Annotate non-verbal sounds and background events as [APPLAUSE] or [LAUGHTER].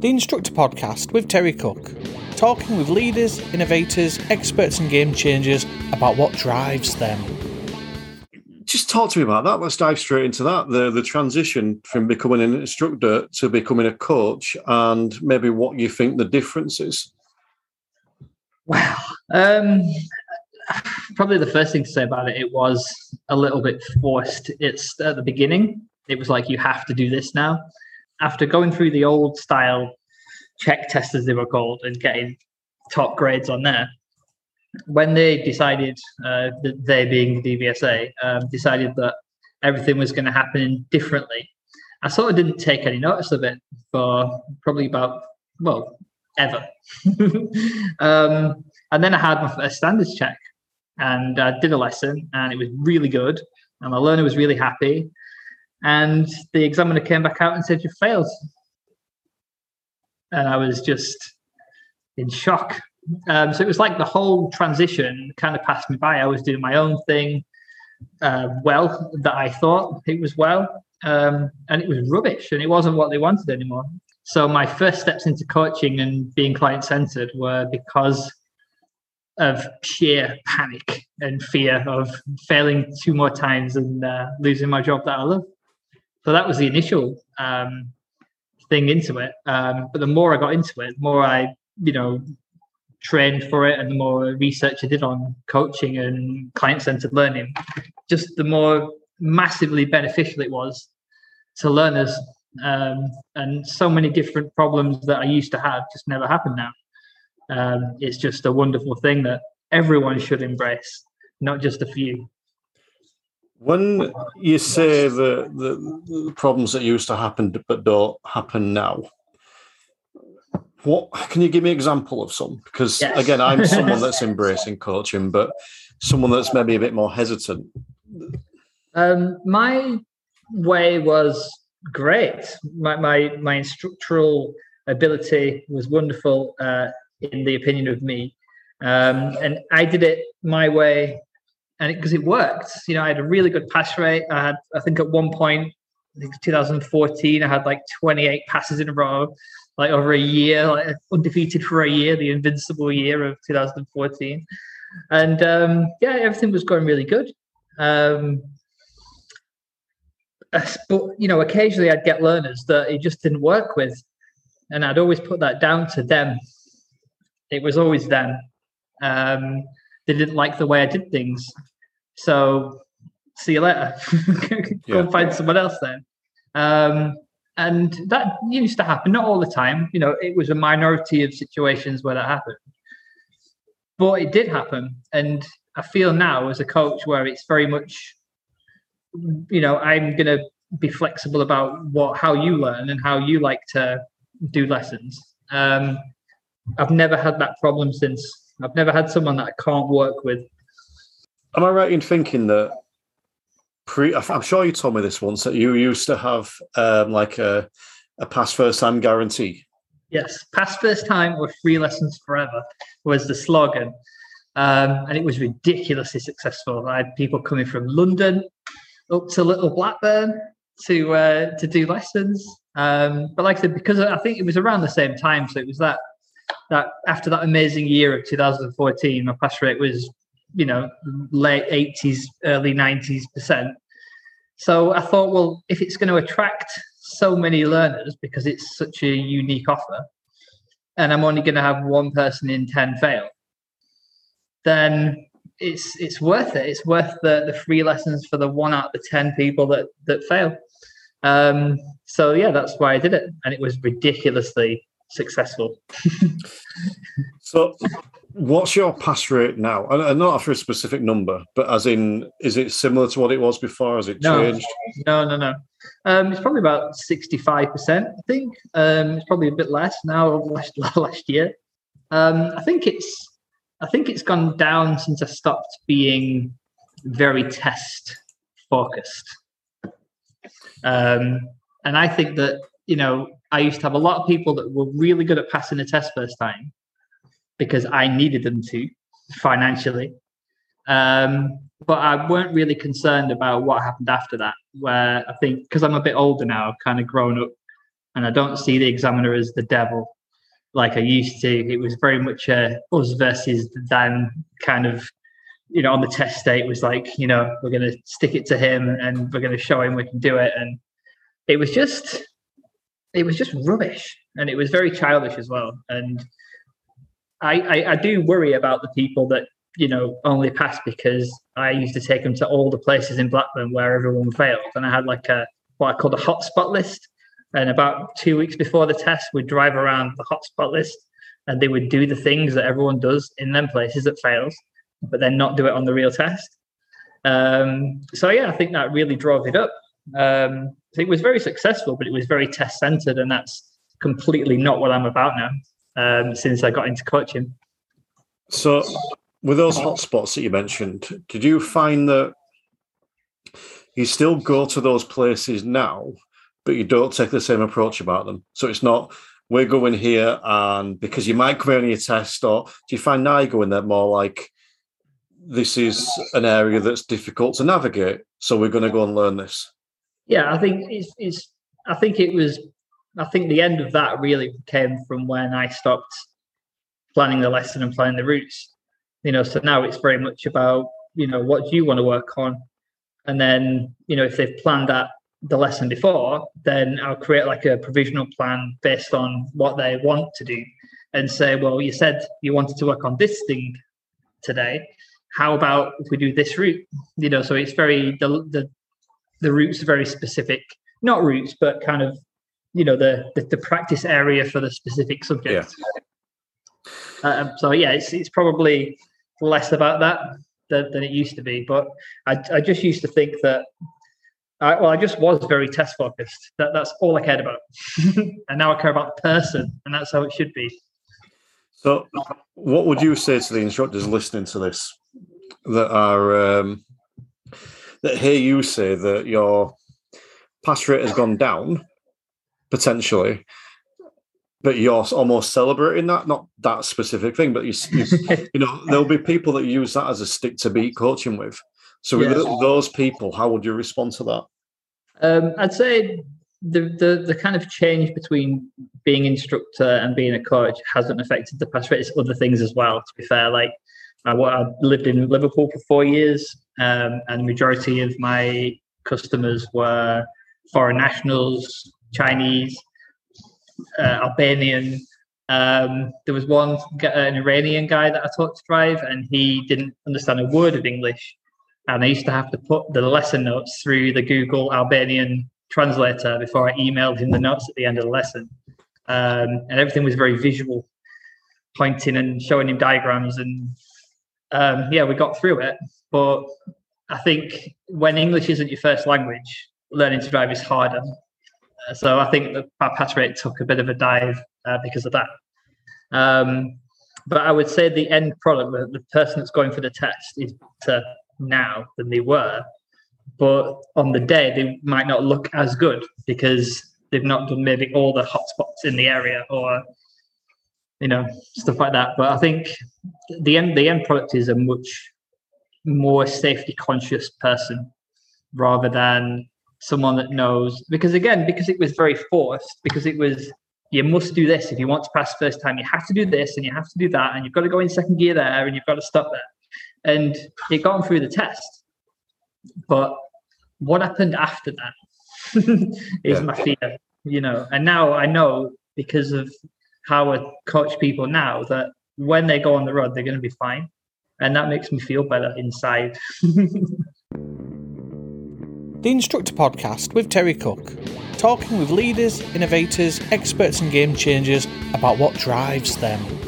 the Instructor Podcast with Terry Cook, talking with leaders, innovators, experts, and game changers about what drives them. Just talk to me about that. Let's dive straight into that. The the transition from becoming an instructor to becoming a coach, and maybe what you think the difference is. Well, um, probably the first thing to say about it, it was a little bit forced. It's at the beginning. It was like you have to do this now. After going through the old style check tests, as they were called, and getting top grades on there, when they decided, uh, that they being the DVSA, um, decided that everything was going to happen differently, I sort of didn't take any notice of it for probably about well ever. [LAUGHS] um, and then I had my first standards check, and I did a lesson, and it was really good, and my learner was really happy. And the examiner came back out and said, "You failed," and I was just in shock. Um, so it was like the whole transition kind of passed me by. I was doing my own thing, uh, well that I thought it was well, um, and it was rubbish, and it wasn't what they wanted anymore. So my first steps into coaching and being client centered were because of sheer panic and fear of failing two more times and uh, losing my job that I love. So that was the initial um, thing into it. Um, but the more I got into it, the more I, you know, trained for it and the more research I did on coaching and client centered learning, just the more massively beneficial it was to learners. Um, and so many different problems that I used to have just never happen now. Um, it's just a wonderful thing that everyone should embrace, not just a few. When you say the, the, the problems that used to happen but don't happen now, what can you give me an example of some? Because Yes. again, I'm someone that's [LAUGHS] embracing coaching, but someone that's maybe a bit more hesitant. Um, my way was great. My, my my instructoral ability was wonderful, uh, in the opinion of me, um, and I did it my way, and because it, worked. You know, I had a really good pass rate. I had, I think, at one point, I think 2014, I had like 28 passes in a row, like over a year, like undefeated for a year, the invincible year of 2014, and um, yeah, everything was going really good. Um, but you know, occasionally I'd get learners that it just didn't work with, and I'd always put that down to them. It was always them. Um, they didn't like the way I did things, so see you later. [LAUGHS] Go Yeah. and find someone else then. Um, and that used to happen, not all the time. You know, it was a minority of situations where that happened, but it did happen. And I feel now as a coach where it's very much you know i'm going to be flexible about what how you learn and how you like to do lessons um i've never had that problem since i've never had someone that i can't work with Am I right in thinking that pre? I'm sure you told me this once that you used to have um, like a a pass first time guarantee. yes pass first time or free lessons forever was the slogan um and it was ridiculously successful i had people coming from london up to little blackburn to uh to do lessons um but like i said because i think it was around the same time so it was that that after that amazing year of 2014 my pass rate was you know late 80s early 90s percent. So i thought well if it's going to attract so many learners because it's such a unique offer and i'm only going to have one person in 10 fail then it's it's worth it. It's worth the the free lessons for the one out of the 10 people that that fail. Um so yeah that's why i did it and it was ridiculously successful [LAUGHS] So, what's your pass rate now? And and not after a specific number, but as in, is it similar to what it was before? Has it No. changed? No, no, no. Um, it's probably about sixty-five percent. I think um, it's probably a bit less now. Last [LAUGHS] last year, um, I think it's I think it's gone down since I stopped being very test focused. Um, and I think that you know I used to have a lot of people that were really good at passing the test first time because I needed them to financially. Um, but I weren't really concerned about what happened after that. Where I think because I'm a bit older now, I've kind of grown up. and I don't see the examiner as the devil like I used to. It was very much a us versus them kind of, you know, on the test day, it was like, you know, we're going to stick it to him and we're going to show him we can do it. And it was just, it was just rubbish. And it was very childish as well. And I, I, I do worry about the people that, you know, only pass because I used to take them to all the places in Blackburn where everyone failed. And I had like a, what I called a hotspot list and about two weeks before the test, we'd drive around the hotspot list and they would do the things that everyone does in them places that fails, but then not do it on the real test. Um, so yeah, I think that really drove it up. Um, it was very successful, but it was very test centered, and that's completely not what I'm about now. Um, since I got into coaching. So, with those hotspots that you mentioned, did you find that you still go to those places now but you don't take the same approach about them. So it's not we're going here and because you might come in on your test, or do you find now you go in there more like this is an area that's difficult to navigate, so we're going to go and learn this. Yeah, I think it's, it's I think it was I think the end of that really came from when I stopped planning the lesson and planning the routes. You know, so now it's very much about, you know, what do you want to work on? And then, you know, if they've planned that the lesson before, then I'll create like a provisional plan based on what they want to do and say, well, you said you wanted to work on this thing today. How about if we do this route? You know, so it's very the the the routes are very specific, not routes, but kind of you know the the, the practice area for the specific subject. Yeah. Uh, so yeah, it's it's probably less about that than, than it used to be. But I I just used to think that I, well, I just was very test focused. That, that's all I cared about. [LAUGHS] and now I care about the person, and that's how it should be. So, what would you say to the instructors listening to this that are um, that hear you say that your pass rate has gone down potentially, but you're almost celebrating that? Not that specific thing, but you, you, [LAUGHS] you know, there'll be people that use that as a stick to beat coaching with. So with those people, how would you respond to that? Um, I'd say the, the the kind of change between being instructor and being a coach hasn't affected the pass rate. It's other things as well. To be fair, like I, I lived in Liverpool for four years, um, and the majority of my customers were foreign nationals, Chinese, uh, Albanian. Um, there was one an Iranian guy that I taught to drive, and he didn't understand a word of English and I used to have to put the lesson notes through the Google Albanian translator before I emailed him the notes at the end of the lesson. Um, and everything was very visual, pointing and showing him diagrams. And um, yeah, we got through it. But I think when English isn't your first language, learning to drive is harder. Uh, so I think that our rate took a bit of a dive uh, because of that. Um, but I would say the end product, the, the person that's going for the test, is better now than they were. But on the day, they might not look as good because they've not done maybe all the hotspots in the area or you know stuff like that. But I think the end the end product is a much more safety conscious person rather than someone that knows because again because it was very forced because it was you must do this if you want to pass first time you have to do this and you have to do that and you've got to go in second gear there and you've got to stop there and it got him through the test. But what happened after that [LAUGHS] is yeah. my fear, you know. And now I know because of how I coach people now that when they go on the road, they're going to be fine, and that makes me feel better inside. [LAUGHS] the Instructor Podcast with Terry Cook, talking with leaders, innovators, experts, and game changers about what drives them.